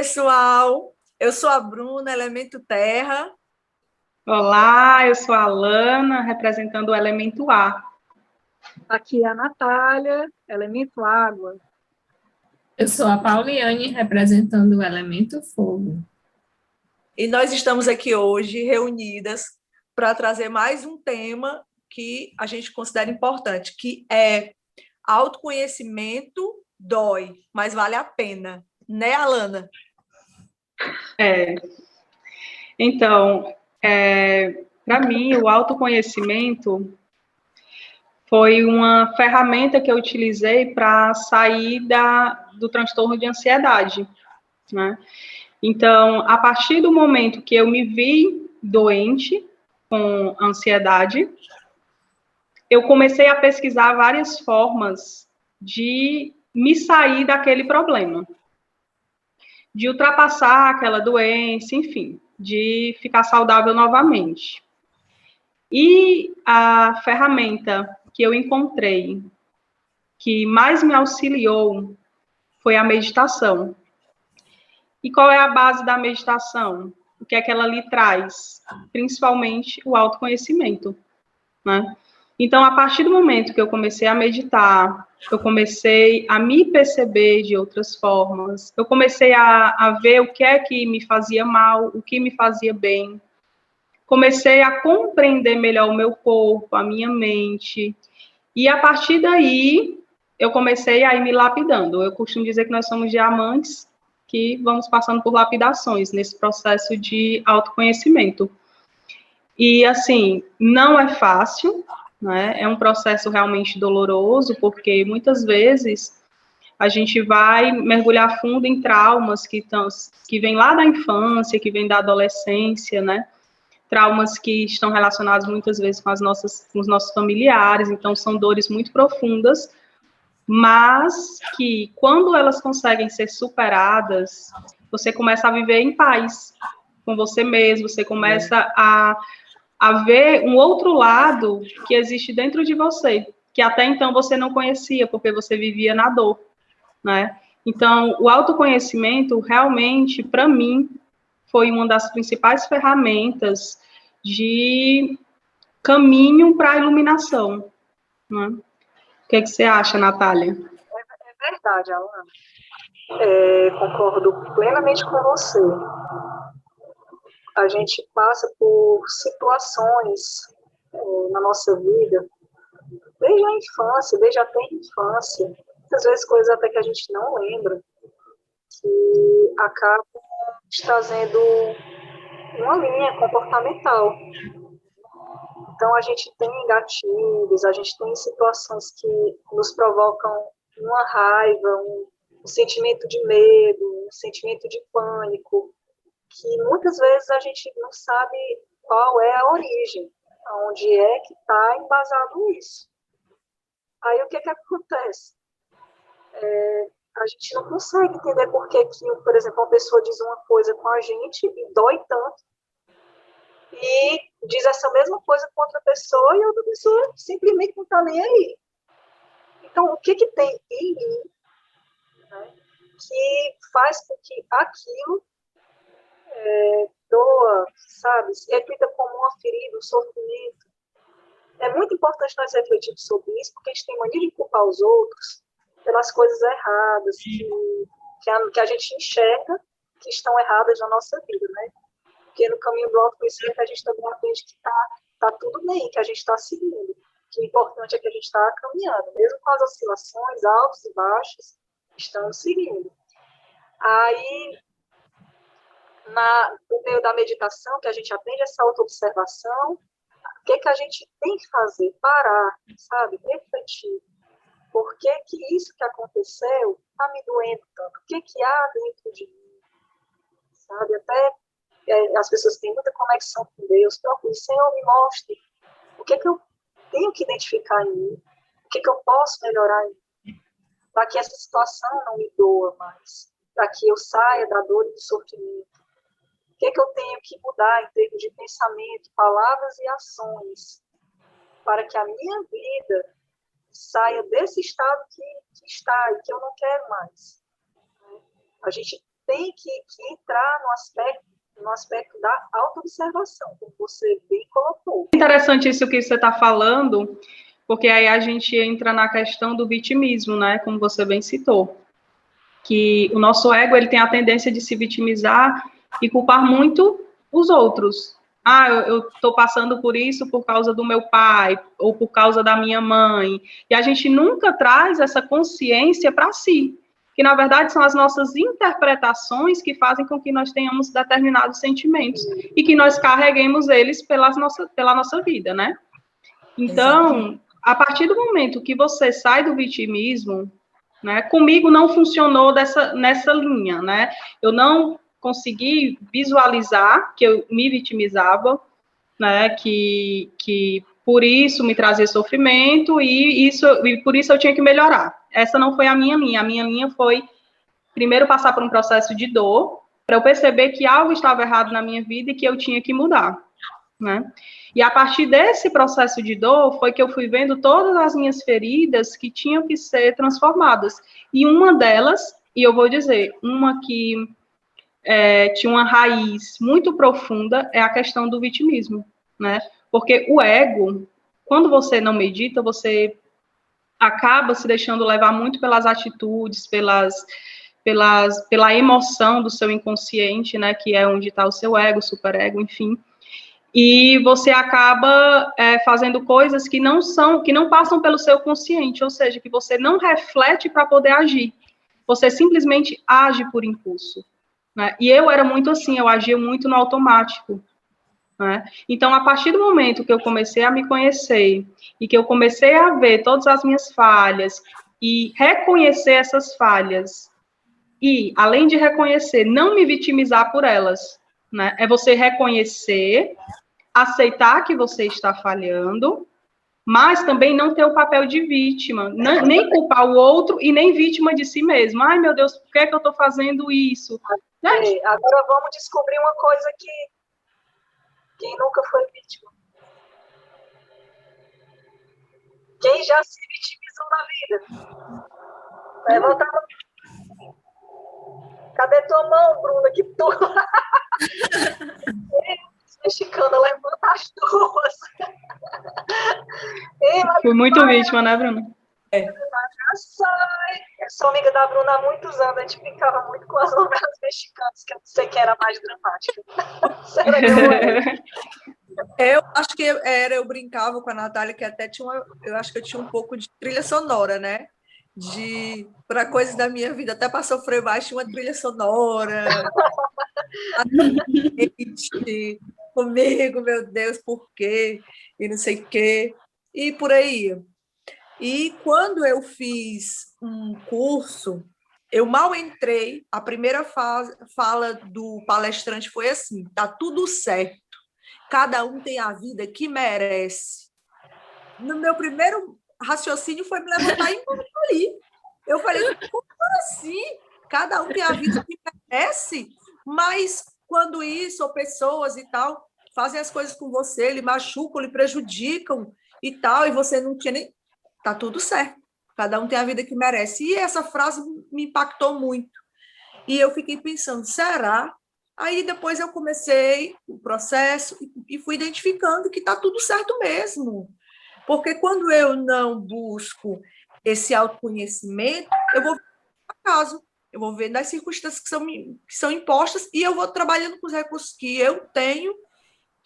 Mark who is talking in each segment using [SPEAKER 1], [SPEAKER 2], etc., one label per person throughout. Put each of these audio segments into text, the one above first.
[SPEAKER 1] Pessoal. Eu sou a Bruna, Elemento Terra.
[SPEAKER 2] Olá, eu sou a Lana, representando o Elemento A.
[SPEAKER 3] Aqui é a Natália, Elemento Água.
[SPEAKER 4] Eu sou a Pauliane, representando o Elemento Fogo.
[SPEAKER 1] E nós estamos aqui hoje reunidas para trazer mais um tema que a gente considera importante, que é autoconhecimento dói, mas vale a pena, né, Alana?
[SPEAKER 2] É. Então, é, para mim, o autoconhecimento foi uma ferramenta que eu utilizei para sair da, do transtorno de ansiedade, né? Então, a partir do momento que eu me vi doente com ansiedade, eu comecei a pesquisar várias formas de me sair daquele problema, de ultrapassar aquela doença, enfim, de ficar saudável novamente. E a ferramenta que eu encontrei que mais me auxiliou foi a meditação. E qual é a base da meditação? O que é que ela lhe traz? Principalmente o autoconhecimento, né? Então, a partir do momento que eu comecei a meditar, eu comecei a me perceber de outras formas, eu comecei a, a ver o que é que me fazia mal, o que me fazia bem, comecei a compreender melhor o meu corpo, a minha mente, e a partir daí eu comecei a ir me lapidando. Eu costumo dizer que nós somos diamantes que vamos passando por lapidações nesse processo de autoconhecimento. E assim, não é fácil, né? É um processo realmente doloroso, porque muitas vezes a gente vai mergulhar fundo em traumas que, tão, que vêm lá da infância, que vêm da adolescência, né? Traumas que estão relacionados muitas vezes com, as nossas, com os nossos familiares, então são dores muito profundas, mas que quando elas conseguem ser superadas, você começa a viver em paz com você mesmo, você começa a a ver um outro lado que existe dentro de você, que até então você não conhecia, porque você vivia na dor, né? Então, o autoconhecimento realmente, para mim, foi uma das principais ferramentas de caminho para a iluminação. Né? O que, é que você acha, Natália?
[SPEAKER 3] É, verdade, Alana. É, concordo plenamente com você a gente passa por situações é, na nossa vida, desde a infância, desde a infância, muitas vezes coisas até que a gente não lembra, que acabam trazendo uma linha comportamental. Então, a gente tem gatilhos, a gente tem situações que nos provocam uma raiva, um, um sentimento de medo, um sentimento de pânico, que muitas vezes a gente não sabe qual é a origem, onde é que está embasado isso. Aí o que, que acontece? É, a gente não consegue entender por que, que, por exemplo, uma pessoa diz uma coisa com a gente e dói tanto, e diz essa mesma coisa com outra pessoa e outra pessoa simplesmente não está nem aí. Então, o que, que tem em mim né, que faz com que aquilo é, doa, sabe, se repita como uma ferida, um sofrimento. É muito importante nós refletirmos sobre isso, porque a gente tem mania de culpar os outros pelas coisas erradas que, que, a, que a gente enxerga que estão erradas na nossa vida, né? Porque no caminho do autoconhecimento a gente também aprende que está tá tudo bem, que a gente está seguindo. Que o importante é que a gente está caminhando, mesmo com as oscilações altos e baixos, estamos seguindo. Aí, na, no meio da meditação, que a gente aprende essa auto-observação, o que, que a gente tem que fazer? Parar, sabe? Refletir. Por que, que isso que aconteceu está me doendo tanto? O que, que há dentro de mim? Sabe? Até é, as pessoas têm muita conexão com Deus. Procure, Senhor, me mostre o que, que eu tenho que identificar em mim, o que, que eu posso melhorar em mim, para que essa situação não me doa mais, para que eu saia da dor e do sofrimento que é que eu tenho que mudar em termos de pensamento, palavras e ações para que a minha vida saia desse estado que, que está e que eu não quero mais. A gente tem que, que entrar no aspecto no aspecto da autoobservação, como você bem colocou.
[SPEAKER 2] Interessante isso que você está falando, porque aí a gente entra na questão do vitimismo, né, como você bem citou, que o nosso ego ele tem a tendência de se vitimizar e culpar muito os outros, ah, eu estou passando por isso por causa do meu pai ou por causa da minha mãe. E a gente nunca traz essa consciência para si, que na verdade são as nossas interpretações que fazem com que nós tenhamos determinados sentimentos e que nós carreguemos eles pela nossa, pela nossa vida, né? Então, a partir do momento que você sai do vitimismo, né, comigo não funcionou dessa, nessa linha, né? Eu não consegui visualizar que eu me vitimizava, né, que, que por isso me trazia sofrimento e isso e por isso eu tinha que melhorar. Essa não foi a minha linha. A minha linha foi primeiro passar por um processo de dor para eu perceber que algo estava errado na minha vida e que eu tinha que mudar, né? E a partir desse processo de dor foi que eu fui vendo todas as minhas feridas que tinham que ser transformadas. E uma delas, e eu vou dizer, uma que é, tinha uma raiz muito profunda é a questão do vitimismo, né? Porque o ego, quando você não medita, você acaba se deixando levar muito pelas atitudes, pelas, pelas, pela emoção do seu inconsciente, né? Que é onde está o seu ego, superego, enfim. E você acaba é, fazendo coisas que não são, que não passam pelo seu consciente, ou seja, que você não reflete para poder agir. Você simplesmente age por impulso. Né? E eu era muito assim, eu agia muito no automático. Né? Então, a partir do momento que eu comecei a me conhecer e que eu comecei a ver todas as minhas falhas e reconhecer essas falhas, e, além de reconhecer, não me vitimizar por elas, né? é você reconhecer, aceitar que você está falhando, mas também não ter o papel de vítima, nem culpar o outro e nem vítima de si mesmo. Ai, meu Deus, por que, é que eu estou fazendo isso?
[SPEAKER 3] É, agora vamos descobrir uma coisa que quem nunca foi vítima. Quem já se vitimizou na vida? Levanta a mão. Cadê tua mão, Bruna? Que tu. mexicana, levanta as duas.
[SPEAKER 2] Fui muito vítima, né, Bruna?
[SPEAKER 3] É. Sou amiga da Bruna há muitos anos, a gente brincava muito com as novelas mexicanas, que eu não sei que era mais dramática.
[SPEAKER 1] eu acho que era, eu brincava com a Natália, que até tinha uma, eu acho que eu tinha um pouco de trilha sonora, né? De para coisas da minha vida, até para sofrer mais, tinha uma trilha sonora. Comigo, meu Deus, por quê? E não sei o quê. E por aí. E quando eu fiz um curso, eu mal entrei, a primeira fala do palestrante foi assim: tá tudo certo, cada um tem a vida que merece. No meu primeiro raciocínio foi me levantar e ir Eu falei: como assim? Cada um tem a vida que merece, mas quando isso, ou pessoas e tal, fazem as coisas com você, lhe machucam, lhe prejudicam e tal, e você não tinha nem tá tudo certo. Cada um tem a vida que merece. E essa frase me impactou muito. E eu fiquei pensando, será? Aí depois eu comecei o processo e fui identificando que tá tudo certo mesmo. Porque quando eu não busco esse autoconhecimento, eu vou acaso, eu vou ver das circunstâncias que são, que são impostas e eu vou trabalhando com os recursos que eu tenho,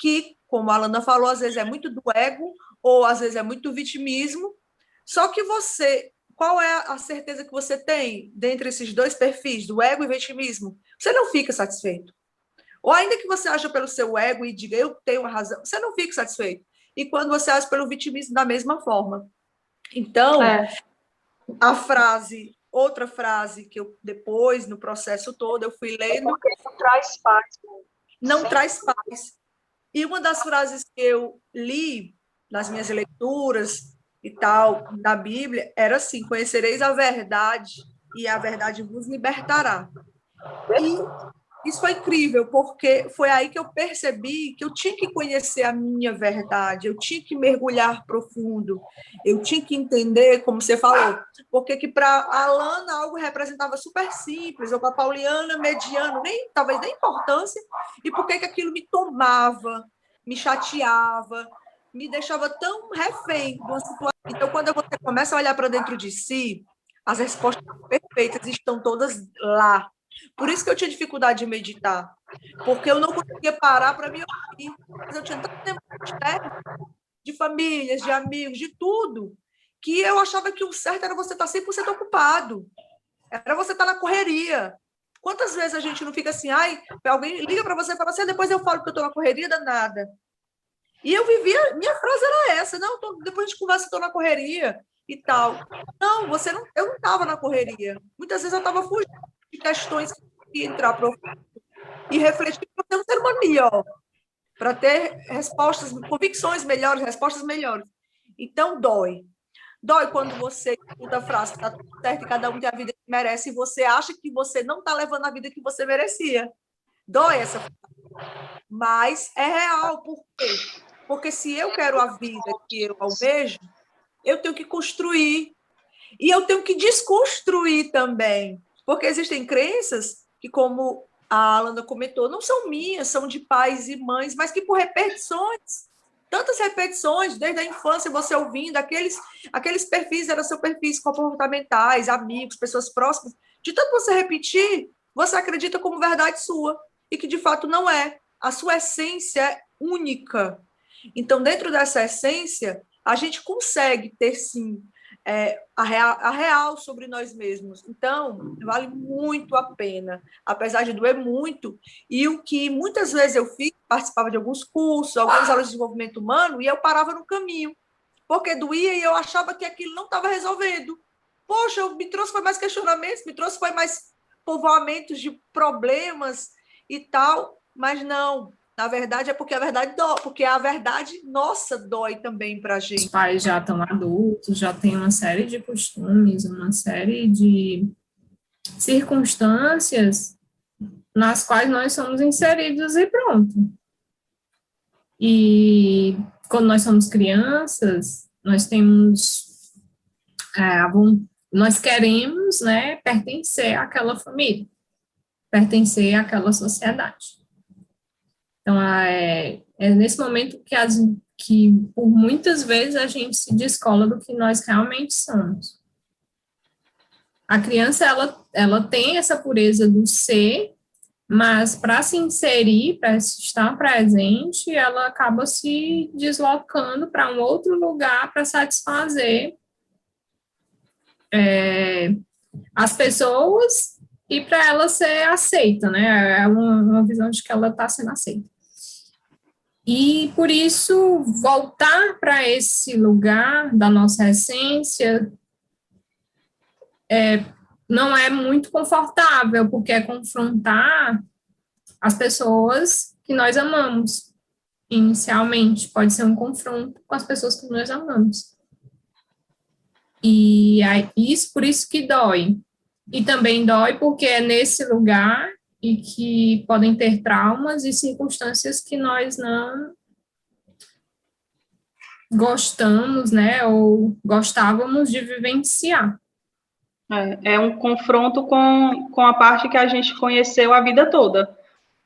[SPEAKER 1] que, como a Alana falou, às vezes é muito do ego, ou às vezes é muito do vitimismo, só que você, qual é a certeza que você tem dentre esses dois perfis, do ego e vitimismo? Você não fica satisfeito. Ou ainda que você aja pelo seu ego e diga eu tenho a razão, você não fica satisfeito. E quando você age pelo vitimismo, da mesma forma. Então, é. a frase, outra frase que eu depois, no processo todo, eu fui lendo.
[SPEAKER 3] Porque não traz paz.
[SPEAKER 1] Não Sim. traz paz. E uma das frases que eu li nas minhas leituras e tal da Bíblia era assim: conhecereis a verdade e a verdade vos libertará. E isso foi incrível, porque foi aí que eu percebi que eu tinha que conhecer a minha verdade, eu tinha que mergulhar profundo, eu tinha que entender, como você falou, porque que para a Alana algo representava super simples, ou para a Pauliana mediano, nem talvez nem importância, e por que aquilo me tomava, me chateava, me deixava tão refém de uma situação. Então, quando você começa a olhar para dentro de si, as respostas perfeitas estão todas lá por isso que eu tinha dificuldade de meditar, porque eu não conseguia parar para me ouvir. Mas eu tinha tanto tempo de famílias, de amigos, de tudo, que eu achava que o certo era você estar 100% ocupado. Era você estar na correria. Quantas vezes a gente não fica assim, ai, alguém liga para você e fala assim, ah, depois eu falo que eu estou na correria danada. E eu vivia, minha frase era essa, não, tô, depois a gente conversa, estou na correria e tal. Não, você não, eu não estava na correria. Muitas vezes eu estava fugindo de questões que entrar profundo e refletir para ter um ser humano melhor, para ter respostas, convicções melhores, respostas melhores. Então, dói. Dói quando você escuta a frase que está certo e cada um tem a vida que merece e você acha que você não está levando a vida que você merecia. Dói essa frase. Mas é real. Por quê? Porque se eu quero a vida que eu almejo, eu tenho que construir. E eu tenho que desconstruir também. Porque existem crenças que, como a Alana comentou, não são minhas, são de pais e mães, mas que por repetições, tantas repetições, desde a infância, você ouvindo, aqueles, aqueles perfis eram seus perfis comportamentais, amigos, pessoas próximas, de tanto você repetir, você acredita como verdade sua, e que de fato não é. A sua essência é única. Então, dentro dessa essência, a gente consegue ter sim é, a, real, a real sobre nós mesmos. Então, vale muito a pena, apesar de doer muito. E o que muitas vezes eu fiz, participava de alguns cursos, algumas aulas de desenvolvimento humano, e eu parava no caminho, porque doía e eu achava que aquilo não estava resolvido. Poxa, me trouxe foi mais questionamentos, me trouxe foi mais povoamentos de problemas e tal, mas não, na verdade, é porque a verdade dói, porque a verdade nossa dói também para a gente.
[SPEAKER 4] Os pais já estão adultos, já tem uma série de costumes, uma série de circunstâncias nas quais nós somos inseridos e pronto. E quando nós somos crianças, nós temos é, nós queremos, né, pertencer àquela família, pertencer àquela sociedade. Então, é, é nesse momento que, as, que, por muitas vezes, a gente se descola do que nós realmente somos. A criança, ela, ela tem essa pureza do ser, mas para se inserir, para estar presente, ela acaba se deslocando para um outro lugar para satisfazer é, as pessoas e para ela ser aceita, né? É uma, uma visão de que ela está sendo aceita. E por isso, voltar para esse lugar da nossa essência é, não é muito confortável, porque é confrontar as pessoas que nós amamos. Inicialmente, pode ser um confronto com as pessoas que nós amamos. E é isso, por isso que dói. E também dói porque é nesse lugar e que podem ter traumas e circunstâncias que nós não gostamos, né, ou gostávamos de vivenciar.
[SPEAKER 2] É, é, um confronto com, com a parte que a gente conheceu a vida toda,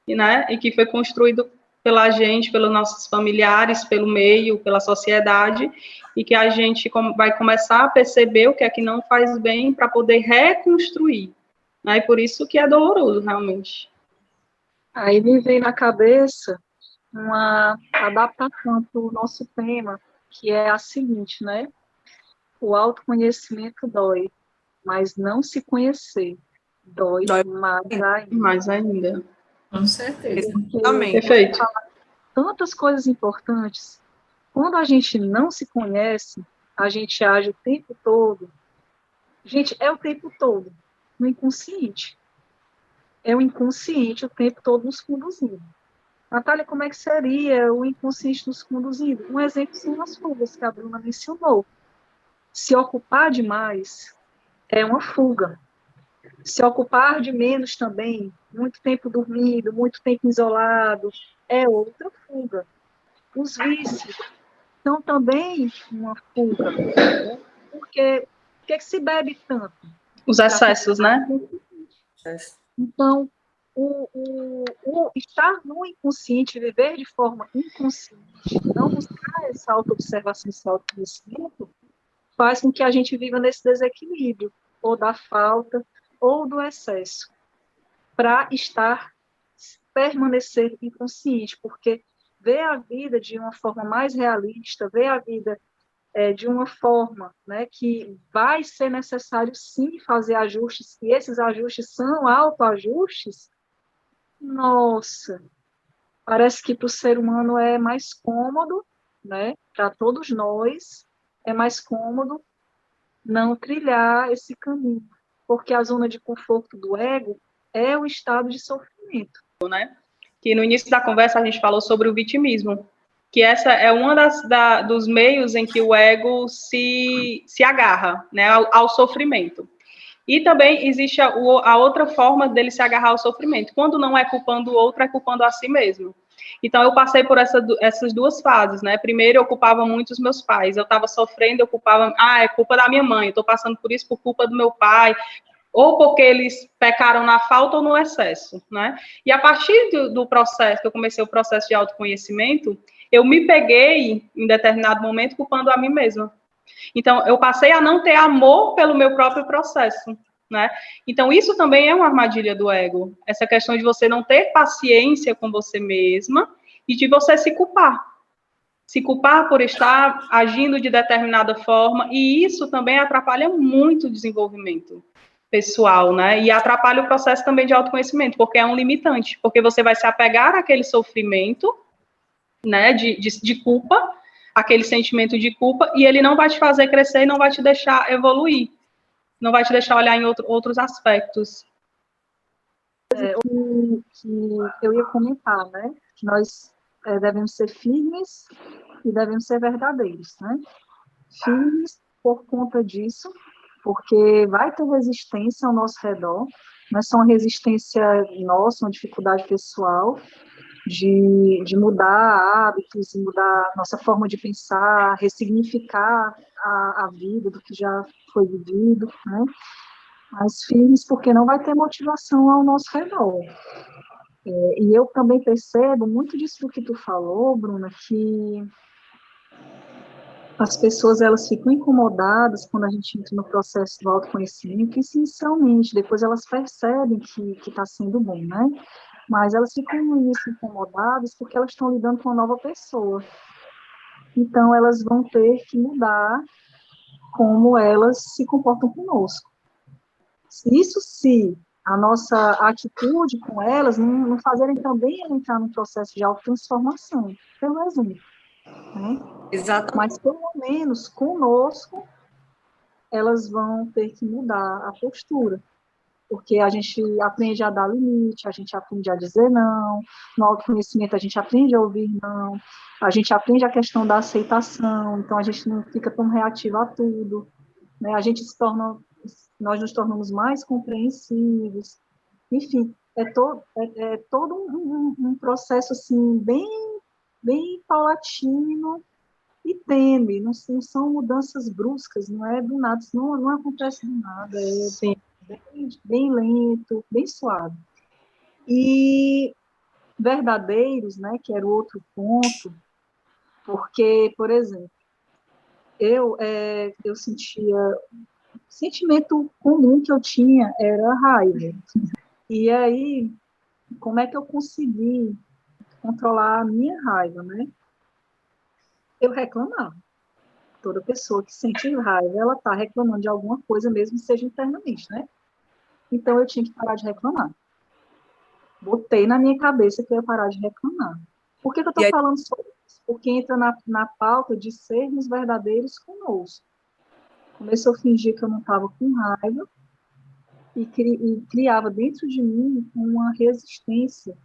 [SPEAKER 2] e, né, e que foi construído pela gente, pelos nossos familiares, pelo meio, pela sociedade, e que a gente vai começar a perceber o que é que não faz bem para poder reconstruir. Né? E por isso que é doloroso, realmente.
[SPEAKER 3] Aí me vem na cabeça uma adaptação para o nosso tema, que é a seguinte, né? O autoconhecimento dói, mas não se conhecer dói, dói mais ainda.
[SPEAKER 2] Mais ainda.
[SPEAKER 4] Com certeza.
[SPEAKER 2] Perfeito.
[SPEAKER 3] Tantas coisas importantes. Quando a gente não se conhece, a gente age o tempo todo. Gente, é o tempo todo no inconsciente. É o inconsciente o tempo todo nos conduzindo. Natália, como é que seria o inconsciente nos conduzindo? Um exemplo são as fugas que a Bruna mencionou. Se ocupar demais é uma fuga. se ocupar de menos também, muito tempo dormindo, muito tempo isolado, é outra fuga. Os vícios são também uma fuga, né? porque que se bebe tanto?
[SPEAKER 2] Os excessos, né?
[SPEAKER 3] Então, o, o, o, estar no inconsciente, viver de forma inconsciente, não buscar essa autoobservação, esse autoconhecimento, faz com que a gente viva nesse desequilíbrio, ou da falta, ou do excesso, para estar, permanecer inconsciente, porque ver a vida de uma forma mais realista, ver a vida é, de uma forma né, que vai ser necessário sim fazer ajustes, e esses ajustes são autoajustes, nossa, parece que para o ser humano é mais cômodo, né, para todos nós, é mais cômodo não trilhar esse caminho, porque a zona de conforto do ego é o estado de sofrimento.
[SPEAKER 2] Né? Que no início da conversa a gente falou sobre o vitimismo, que essa é uma das da, dos meios em que o ego se, se agarra né, ao, ao sofrimento. E também existe a, a, outra forma dele se agarrar ao sofrimento. Quando não é culpando o outro, é culpando a si mesmo. Então, eu passei por essa, essas duas fases, né? Primeiro, eu culpava muito os meus pais. Eu estava sofrendo, eu culpava, ah, é culpa da minha mãe, estou passando por isso por culpa do meu pai, ou porque eles pecaram na falta ou no excesso, né? E a partir do, do processo, que eu comecei o processo de autoconhecimento, eu me peguei, em determinado momento, culpando a mim mesma. Então, eu passei a não ter amor pelo meu próprio processo, né? Então, isso também é uma armadilha do ego. Essa questão de você não ter paciência com você mesma e de você se culpar. Se culpar por estar agindo de determinada forma, e isso também atrapalha muito o desenvolvimento pessoal, né? E atrapalha o processo também de autoconhecimento, porque é um limitante, porque você vai se apegar àquele sofrimento né, de, de, de culpa, aquele sentimento de culpa, e ele não vai te fazer crescer e não vai te deixar evoluir, não vai te deixar olhar em outro, outros aspectos.
[SPEAKER 3] É, o que eu ia comentar, né, que nós é, devemos ser firmes e devemos ser verdadeiros, né, firmes por conta disso, porque vai ter resistência ao nosso redor, não é só uma resistência nossa, uma dificuldade pessoal, de, de mudar hábitos, mudar nossa forma de pensar, ressignificar a, a vida do que já foi vivido, né? Mas firmes, porque não vai ter motivação ao nosso redor. É, e eu também percebo muito disso que tu falou, Bruna, que as pessoas elas ficam incomodadas quando a gente entra no processo do autoconhecimento, inicialmente, depois elas percebem que está sendo bom, né? Mas elas ficam no início incomodadas porque elas estão lidando com uma nova pessoa. Então, elas vão ter que mudar como elas se comportam conosco. Isso se a nossa atitude com elas não, não fazerem também ela entrar num processo de autotransformação, pelo exemplo. Né?
[SPEAKER 1] Exato.
[SPEAKER 3] Mas, pelo menos, conosco, elas vão ter que mudar a postura porque a gente aprende a dar limite, a gente aprende a dizer não, no autoconhecimento a gente aprende a ouvir não, a gente aprende a questão da aceitação, então a gente não fica tão reativo a tudo, né? a gente se torna, nós nos tornamos mais compreensivos, enfim, é, to, é, é todo um, um, processo assim, bem, bem paulatino, e teme, não, não, são mudanças bruscas, não é do nada, não, não acontece do nada, é, Sim bem, bem lento, bem suave. E verdadeiros, né, que era o outro ponto, porque, por exemplo, eu, é, eu sentia, o sentimento comum que eu tinha era raiva. E aí, como é que eu consegui controlar a minha raiva, né? Eu reclamava. Toda pessoa que sente raiva, ela está reclamando de alguma coisa, mesmo que seja internamente, né? Então eu tinha que parar de reclamar. Botei na minha cabeça que eu ia parar de reclamar. Por que, que eu estou aí... falando sobre isso? Porque entra na, na pauta de sermos verdadeiros conosco. Comecei a fingir que eu não estava com raiva e, cri, e criava dentro de mim uma resistência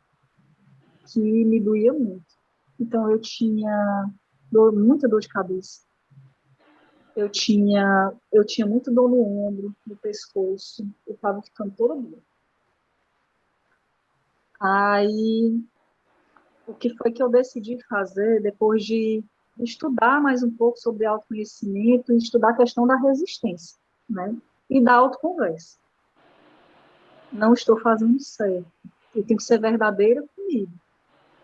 [SPEAKER 3] que me doía muito. Então eu tinha dor, muita dor de cabeça. Eu tinha, eu tinha muito dor no ombro, no pescoço, eu estava ficando toda dura. Aí, o que foi que eu decidi fazer depois de estudar mais um pouco sobre autoconhecimento e estudar a questão da resistência, né? E da autoconversa. Não estou fazendo certo. Eu tenho que ser verdadeira comigo.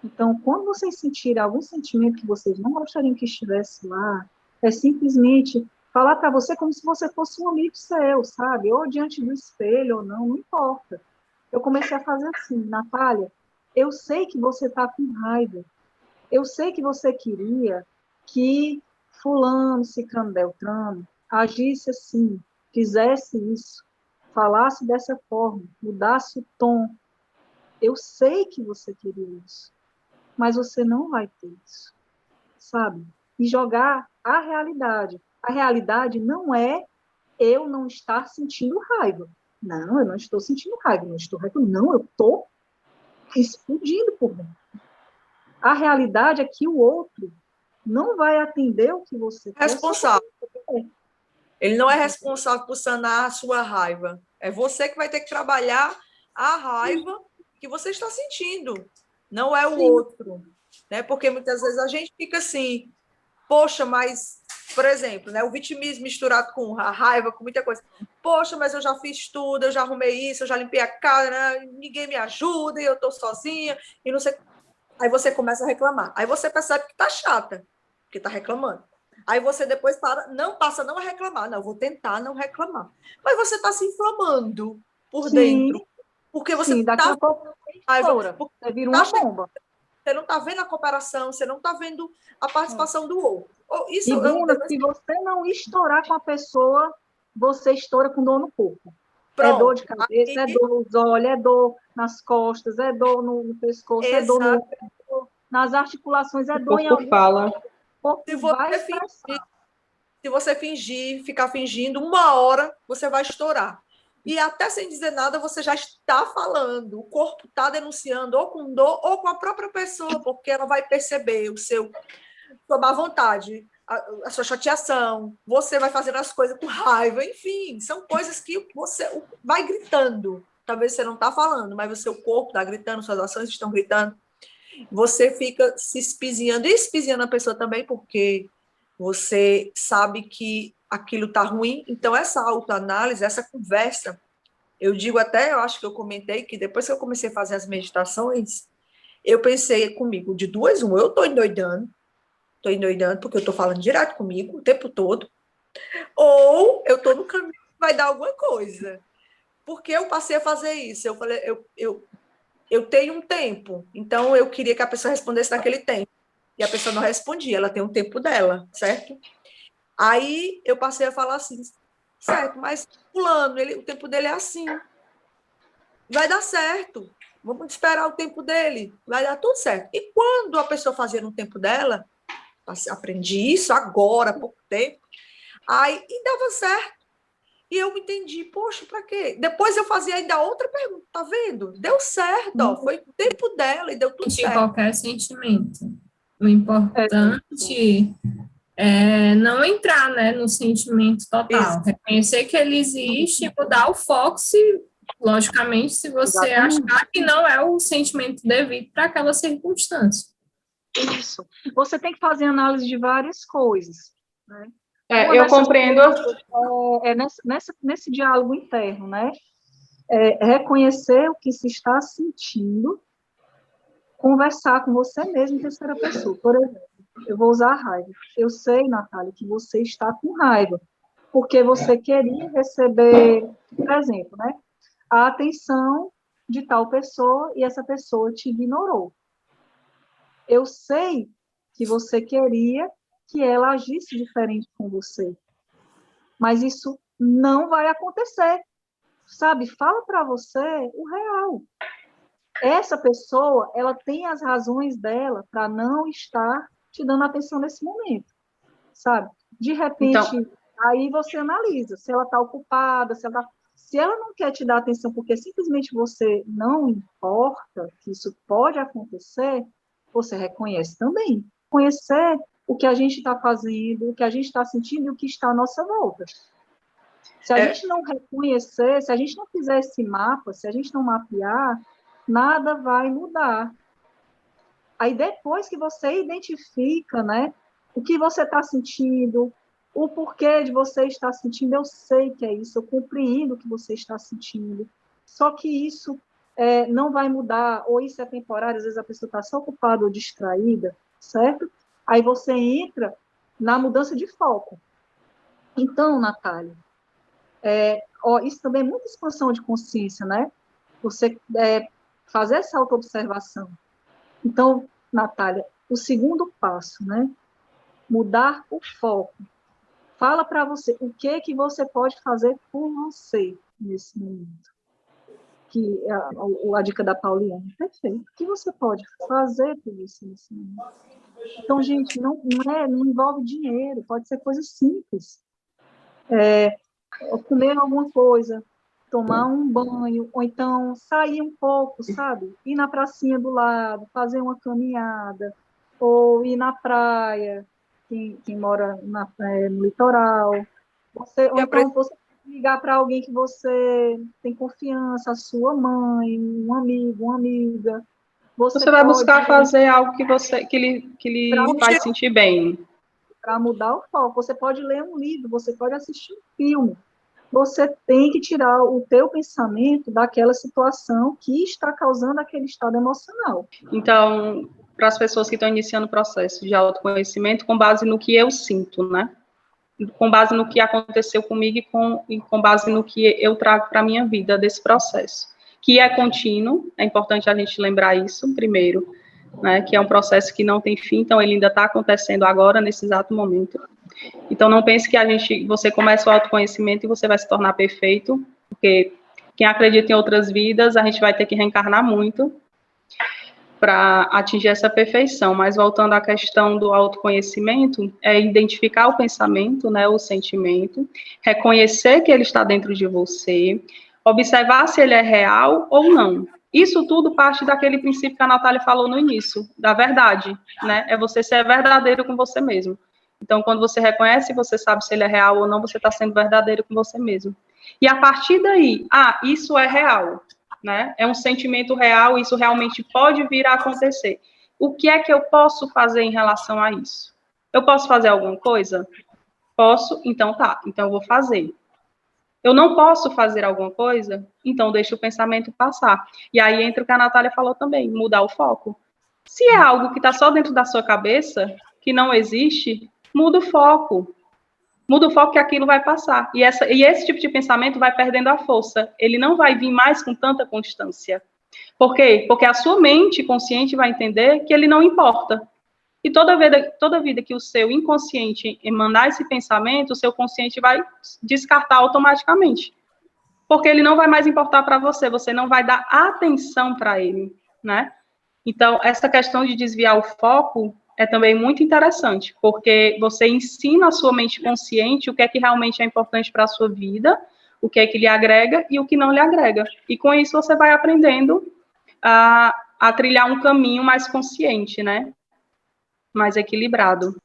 [SPEAKER 3] Então, quando vocês sentirem algum sentimento que vocês não gostariam que estivesse lá, é simplesmente falar para você como se você fosse um amigo seu, sabe? Ou diante do espelho ou não, não importa. Eu comecei a fazer assim, Natália, eu sei que você está com raiva. Eu sei que você queria que fulano, ciclano, beltrano agisse assim, fizesse isso, falasse dessa forma, mudasse o tom. Eu sei que você queria isso, mas você não vai ter isso, sabe? E jogar a realidade. A realidade não é eu não estar sentindo raiva. Não, eu não estou sentindo raiva, não estou reclamando. Não, eu estou explodindo por dentro. A realidade é que o outro não vai atender o que você
[SPEAKER 1] quer. Responsável. Ele não é responsável por sanar a sua raiva. É você que vai ter que trabalhar a raiva que você está sentindo. Não é o Sim. outro. Né? Porque muitas vezes a gente fica assim, poxa, mas, por exemplo, né, o vitimismo misturado com a raiva, com muita coisa. Poxa, mas eu já fiz tudo, eu já arrumei isso, eu já limpei a casa, né? ninguém me ajuda e eu estou sozinha e não sei. Aí você começa a reclamar. Aí você percebe que tá chata, que tá reclamando. Aí você depois para, não passa não a reclamar, não, vou tentar não reclamar. Mas você está se inflamando por Sim. dentro. Porque você
[SPEAKER 3] Sim, daqui
[SPEAKER 1] tá...
[SPEAKER 3] a pouco você, você vira uma tá bomba.
[SPEAKER 1] Você não está vendo a cooperação, você não está vendo a participação do outro.
[SPEAKER 3] Isso, e, Bruna, eu... se você não estourar com a pessoa, você estoura com dor no corpo. Pronto. É dor de cabeça, Aí... é dor nos olhos, é dor nas costas, é dor no, no pescoço, Exato. é dor no, nas articulações, é o dor em
[SPEAKER 2] algum fala.
[SPEAKER 1] Se você, fingir, se você fingir, ficar fingindo, uma hora você vai estourar. E até sem dizer nada, você já está falando. O corpo está denunciando, ou com dor, ou com a própria pessoa, porque ela vai perceber o seu tomar vontade, a, a sua chateação. Você vai fazendo as coisas com raiva, enfim, são coisas que você vai gritando. Talvez você não está falando, mas o seu corpo está gritando, suas ações estão gritando. Você fica se espizinhando e espizinhando a pessoa também, porque você sabe que aquilo está ruim. Então, essa autoanálise, essa conversa, eu digo até, eu acho que eu comentei que depois que eu comecei a fazer as meditações, eu pensei comigo, de duas, um, eu estou endoidando, estou endoidando porque eu estou falando direto comigo o tempo todo, ou eu estou no caminho que vai dar alguma coisa. Porque eu passei a fazer isso, eu falei, eu, eu, eu tenho um tempo, então eu queria que a pessoa respondesse naquele tempo. E a pessoa não respondia, ela tem um tempo dela, certo? Aí eu passei a falar assim, certo, mas fulano, ele, o tempo dele é assim. Vai dar certo. Vamos esperar o tempo dele. Vai dar tudo certo. E quando a pessoa fazia no tempo dela, aprendi isso agora, há pouco tempo, aí e dava certo. E eu me entendi, poxa, para quê? Depois eu fazia ainda outra pergunta, tá vendo? Deu certo, ó, foi o tempo dela e deu tudo certo.
[SPEAKER 4] qualquer sentimento. O importante é, não entrar né, no sentimento total, Isso. reconhecer que ele existe e mudar o foco se, logicamente, se você Exatamente. achar que não é o sentimento devido para aquela circunstância.
[SPEAKER 3] Isso. Você tem que fazer análise de várias coisas. Né?
[SPEAKER 2] É, eu compreendo.
[SPEAKER 3] Coisas, é, é nesse, nesse, nesse diálogo interno, né? É, reconhecer o que se está sentindo, conversar com você mesmo em terceira pessoa. Por exemplo, eu vou usar raiva. Eu sei, Natália, que você está com raiva, porque você queria receber, por exemplo, né, a atenção de tal pessoa e essa pessoa te ignorou. Eu sei que você queria que ela agisse diferente com você, mas isso não vai acontecer. Sabe? Fala para você o real. Essa pessoa, ela tem as razões dela para não estar te dando atenção nesse momento, sabe? De repente, então... aí você analisa se ela está ocupada, se ela, tá, se ela não quer te dar atenção porque simplesmente você não importa que isso pode acontecer, você reconhece também. Conhecer o que a gente está fazendo, o que a gente está sentindo e o que está à nossa volta. Se a é. gente não reconhecer, se a gente não fizer esse mapa, se a gente não mapear, nada vai mudar. Aí depois que você identifica, né, o que você está sentindo, o porquê de você estar sentindo, eu sei que é isso, eu compreendo o que você está sentindo. Só que isso é, não vai mudar, ou isso é temporário, às vezes a pessoa está só ocupada ou distraída, certo? Aí você entra na mudança de foco. Então, Natália, é, ó, isso também é muita expansão de consciência, né? Você é, fazer essa autoobservação. Então, Natália, o segundo passo, né? Mudar o foco. Fala para você o que que você pode fazer por você nesse momento. Que é a, a, a dica da Pauliana, perfeito. O que você pode fazer por você nesse momento? Então, gente, não, não, é, não envolve dinheiro, pode ser coisa simples. É, comer alguma coisa, tomar um banho, ou então sair um pouco, sabe? Ir na pracinha do lado, fazer uma caminhada, ou ir na praia, quem, quem mora na, é, no litoral. Você, ou então você ligar para alguém que você tem confiança, a sua mãe, um amigo, uma amiga.
[SPEAKER 2] Você, você vai buscar fazer algo que você que lhe, que lhe faz sentir bem.
[SPEAKER 3] Para mudar o foco. Você pode ler um livro, você pode assistir um filme você tem que tirar o teu pensamento daquela situação que está causando aquele estado emocional.
[SPEAKER 2] Então, para as pessoas que estão iniciando o processo de autoconhecimento, com base no que eu sinto, né? Com base no que aconteceu comigo e com, e com base no que eu trago para a minha vida desse processo, que é contínuo, é importante a gente lembrar isso primeiro, né? Que é um processo que não tem fim, então ele ainda está acontecendo agora, nesse exato momento. Então não pense que a gente, você começa o autoconhecimento e você vai se tornar perfeito, porque quem acredita em outras vidas, a gente vai ter que reencarnar muito para atingir essa perfeição. Mas voltando à questão do autoconhecimento, é identificar o pensamento, né, o sentimento, reconhecer que ele está dentro de você, observar se ele é real ou não. Isso tudo parte daquele princípio que a Natália falou no início, da verdade, né? É você ser verdadeiro com você mesmo. Então, quando você reconhece, você sabe se ele é real ou não, você está sendo verdadeiro com você mesmo. E a partir daí, ah, isso é real, né? É um sentimento real, isso realmente pode vir a acontecer. O que é que eu posso fazer em relação a isso? Eu posso fazer alguma coisa? Posso, então tá, então eu vou fazer. Eu não posso fazer alguma coisa? Então deixa o pensamento passar. E aí entra o que a Natália falou também, mudar o foco. Se é algo que está só dentro da sua cabeça, que não existe, muda o foco. Muda o foco que aquilo vai passar. E, essa, e esse tipo de pensamento vai perdendo a força. Ele não vai vir mais com tanta constância. Por quê? Porque a sua mente consciente vai entender que ele não importa. E toda vida, toda vida que o seu inconsciente mandar esse pensamento, o seu consciente vai descartar automaticamente. Porque ele não vai mais importar para você, você não vai dar atenção para ele, né? Então, essa questão de desviar o foco é também muito interessante, porque você ensina a sua mente consciente o que é que realmente é importante para a sua vida, o que é que lhe agrega e o que não lhe agrega. E com isso você vai aprendendo a, a trilhar um caminho mais consciente, né? Mais equilibrado.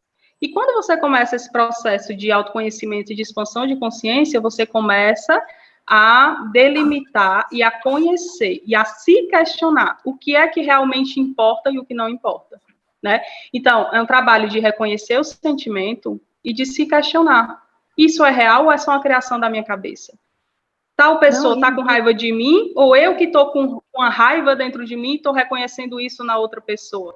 [SPEAKER 2] E quando você começa esse processo de autoconhecimento e de expansão de consciência, você começa a delimitar e a conhecer e a se questionar o que é que realmente importa e o que não importa né? Então, é um trabalho de reconhecer o sentimento e de se questionar. Isso é real ou é só uma criação da minha cabeça? Tal pessoa está com raiva de mim ou eu que estou com uma raiva dentro de mim e estou reconhecendo isso na outra pessoa?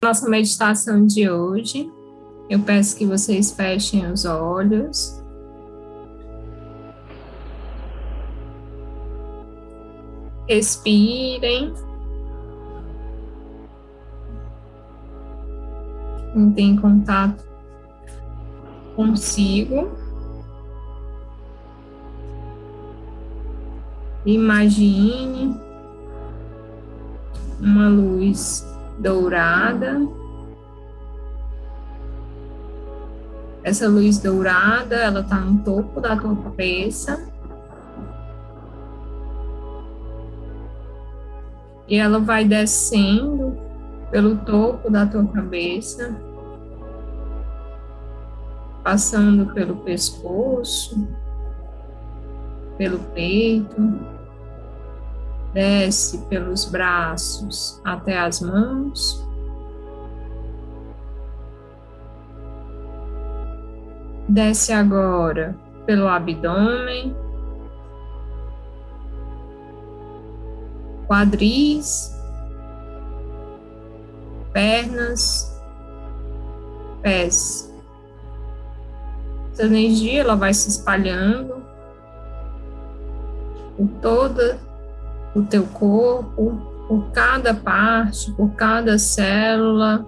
[SPEAKER 4] Nossa meditação de hoje eu peço que vocês fechem os olhos. Respirem. Entrem contato consigo. Imagine uma luz dourada Essa luz dourada, ela está no topo da tua cabeça. E ela vai descendo pelo topo da tua cabeça, passando pelo pescoço, pelo peito, desce pelos braços até as mãos. Desce agora pelo abdômen, quadris, pernas, pés. Essa energia ela vai se espalhando por toda o teu corpo, por cada parte, por cada célula.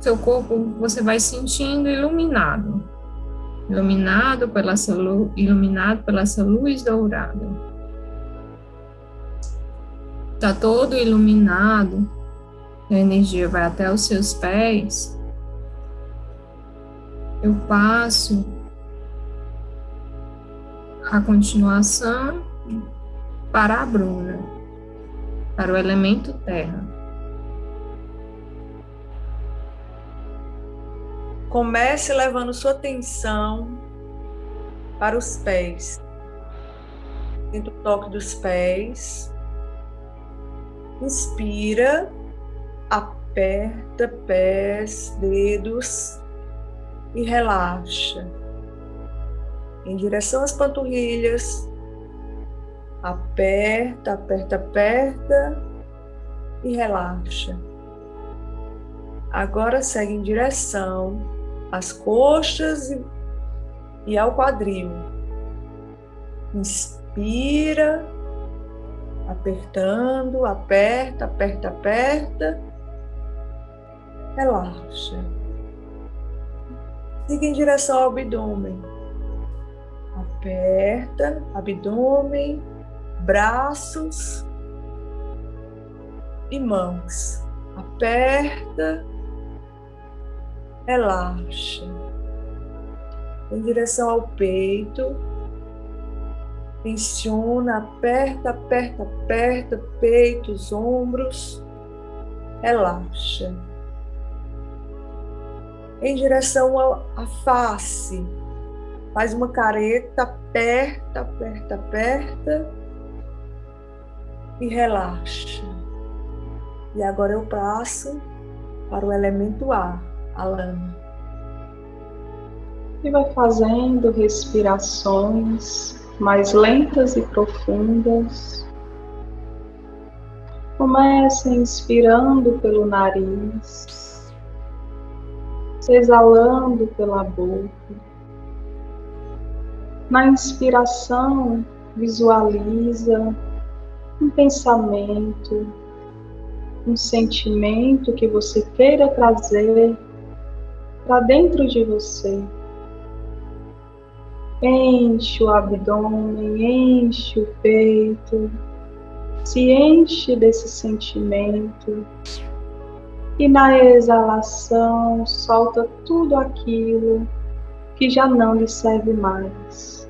[SPEAKER 4] Seu corpo você vai sentindo iluminado, iluminado pela luz, iluminado pela essa luz dourada. Está todo iluminado, a energia vai até os seus pés. Eu passo a continuação para a Bruna, para o elemento terra.
[SPEAKER 1] Comece levando sua atenção para os pés. Sinta o toque dos pés. Inspira, aperta pés, dedos e relaxa em direção às panturrilhas. Aperta, aperta, aperta e relaxa. Agora segue em direção às coxas e, e ao quadril. Inspira, apertando, aperta, aperta, aperta. Relaxa. Siga em direção ao abdômen aperta, abdômen, braços e mãos. Aperta, relaxa. Em direção ao peito. Tensiona, aperta, aperta, aperta, peito, os ombros. Relaxa. Em direção à face faz uma careta, aperta, aperta, aperta e relaxa. E agora eu passo para o elemento ar, a lama.
[SPEAKER 2] E vai fazendo respirações mais lentas e profundas. Comece inspirando pelo nariz, exalando pela boca. Na inspiração, visualiza um pensamento, um sentimento que você queira trazer para dentro de você. Enche o abdômen, enche o peito, se enche desse sentimento e na exalação solta tudo aquilo que já não lhe serve mais.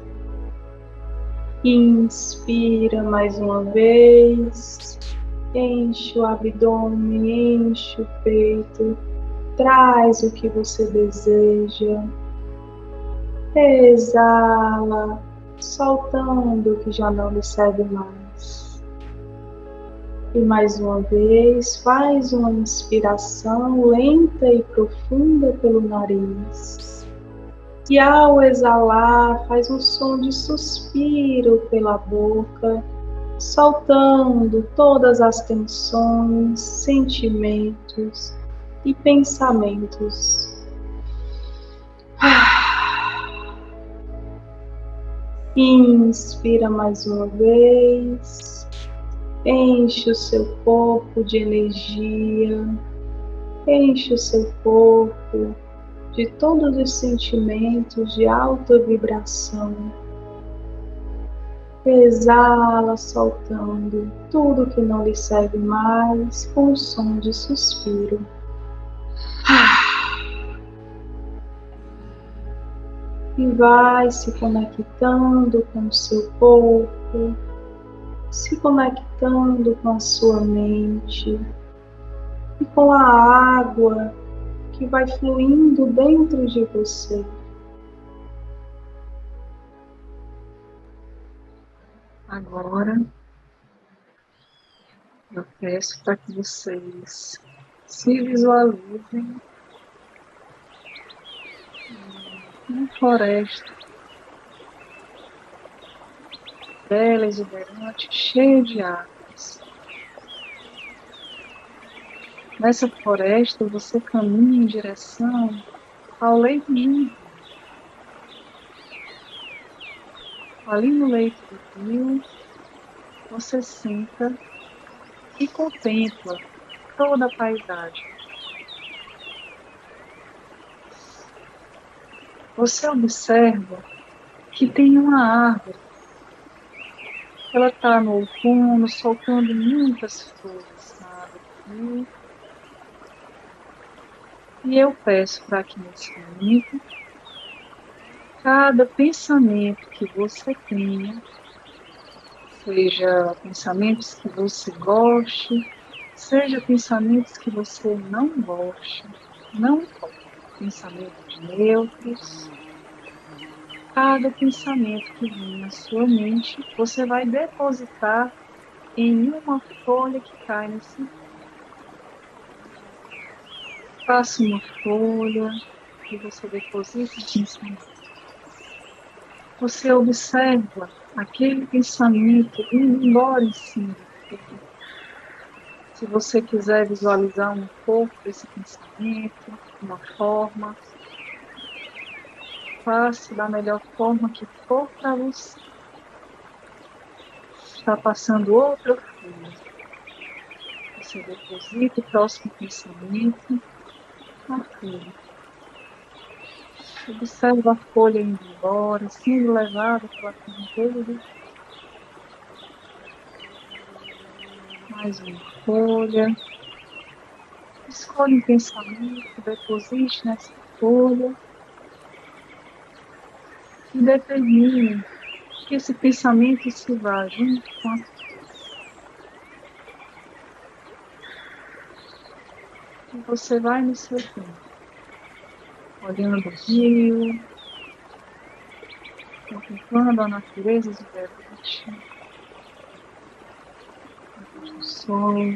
[SPEAKER 2] Inspira mais uma vez. Enche o abdômen, enche o peito. Traz o que você deseja. Exala, soltando o que já não lhe serve mais. E mais uma vez, faz uma inspiração lenta e profunda pelo nariz e ao exalar, faz um som de suspiro pela boca, soltando todas as tensões, sentimentos e pensamentos. Inspira mais uma vez, enche o seu corpo de energia, enche o seu corpo de todos os sentimentos de alta vibração. Exala, soltando tudo que não lhe serve mais com o som de suspiro.
[SPEAKER 3] E vai se conectando com o seu corpo, se conectando com a sua mente e com a água que vai fluindo dentro de você. Agora, eu peço para que vocês se visualizem uma floresta bela, exuberante, cheia de árvores. Nessa floresta, você caminha em direção ao leito de um rio. Ali no leito do rio, você senta e contempla toda a paisagem. Você observa que tem uma árvore. Ela está no outono, soltando muitas flores na árvore. E eu peço para que nesse momento, cada pensamento que você tenha, seja pensamentos que você goste, seja pensamentos que você não goste, não pensamentos neutros. Cada pensamento que vem na sua mente, você vai depositar em uma folha que cai nesse Faça uma folha e você deposita o pensamento. Você observa aquele pensamento indo embora em cima. Se você quiser visualizar um pouco desse pensamento, uma forma, faça da melhor forma que for para você. Está passando outra folha. Você deposita o próximo pensamento na folha. Observa a folha indo embora, sendo levada pela correnteza Mais uma folha. Escolha um pensamento, deposite nessa folha. E determine que esse pensamento se vá junto com a e você vai no seu tempo, olhando o rio, contemplando a natureza exuberante, o sol,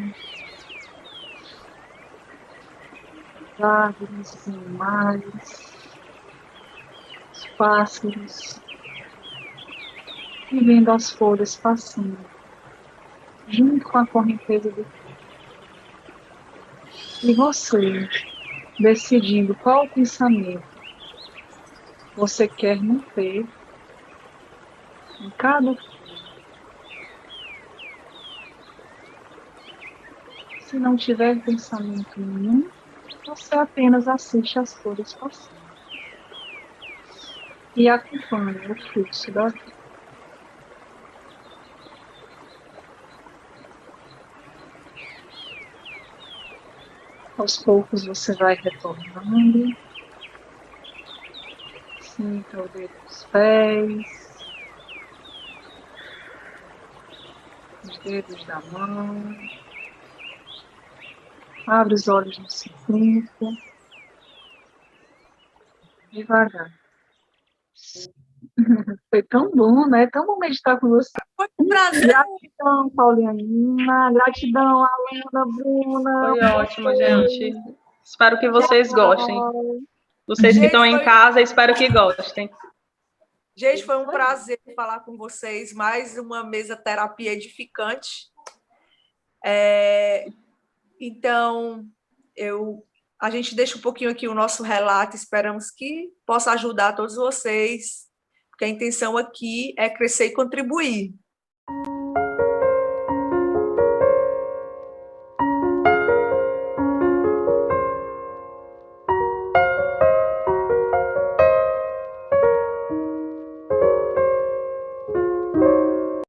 [SPEAKER 3] as árvores, os animais, os pássaros, e vendo as folhas passando, junto com a correnteza do. E você, decidindo qual pensamento você quer manter em cada Se não tiver pensamento nenhum, você apenas assiste as cores passando e acompanha o fluxo da vida. Aos poucos você vai retornando. Sinta o dedo dos pés, os dedos da mão. Abre os olhos no seu tempo. Devagar. Foi tão bom, né? Tão bom meditar com você.
[SPEAKER 1] Foi um prazer.
[SPEAKER 3] Gratidão, Pauliana. Gratidão, Alana, Bruna.
[SPEAKER 2] Foi ótimo, gente. Espero que vocês gostem. Vocês que estão em casa, espero que gostem.
[SPEAKER 1] Gente, foi um prazer falar com vocês. Mais uma mesa terapia edificante. É, então, eu, a gente deixa um pouquinho aqui o nosso relato, esperamos que possa ajudar todos vocês, porque a intenção aqui é crescer e contribuir.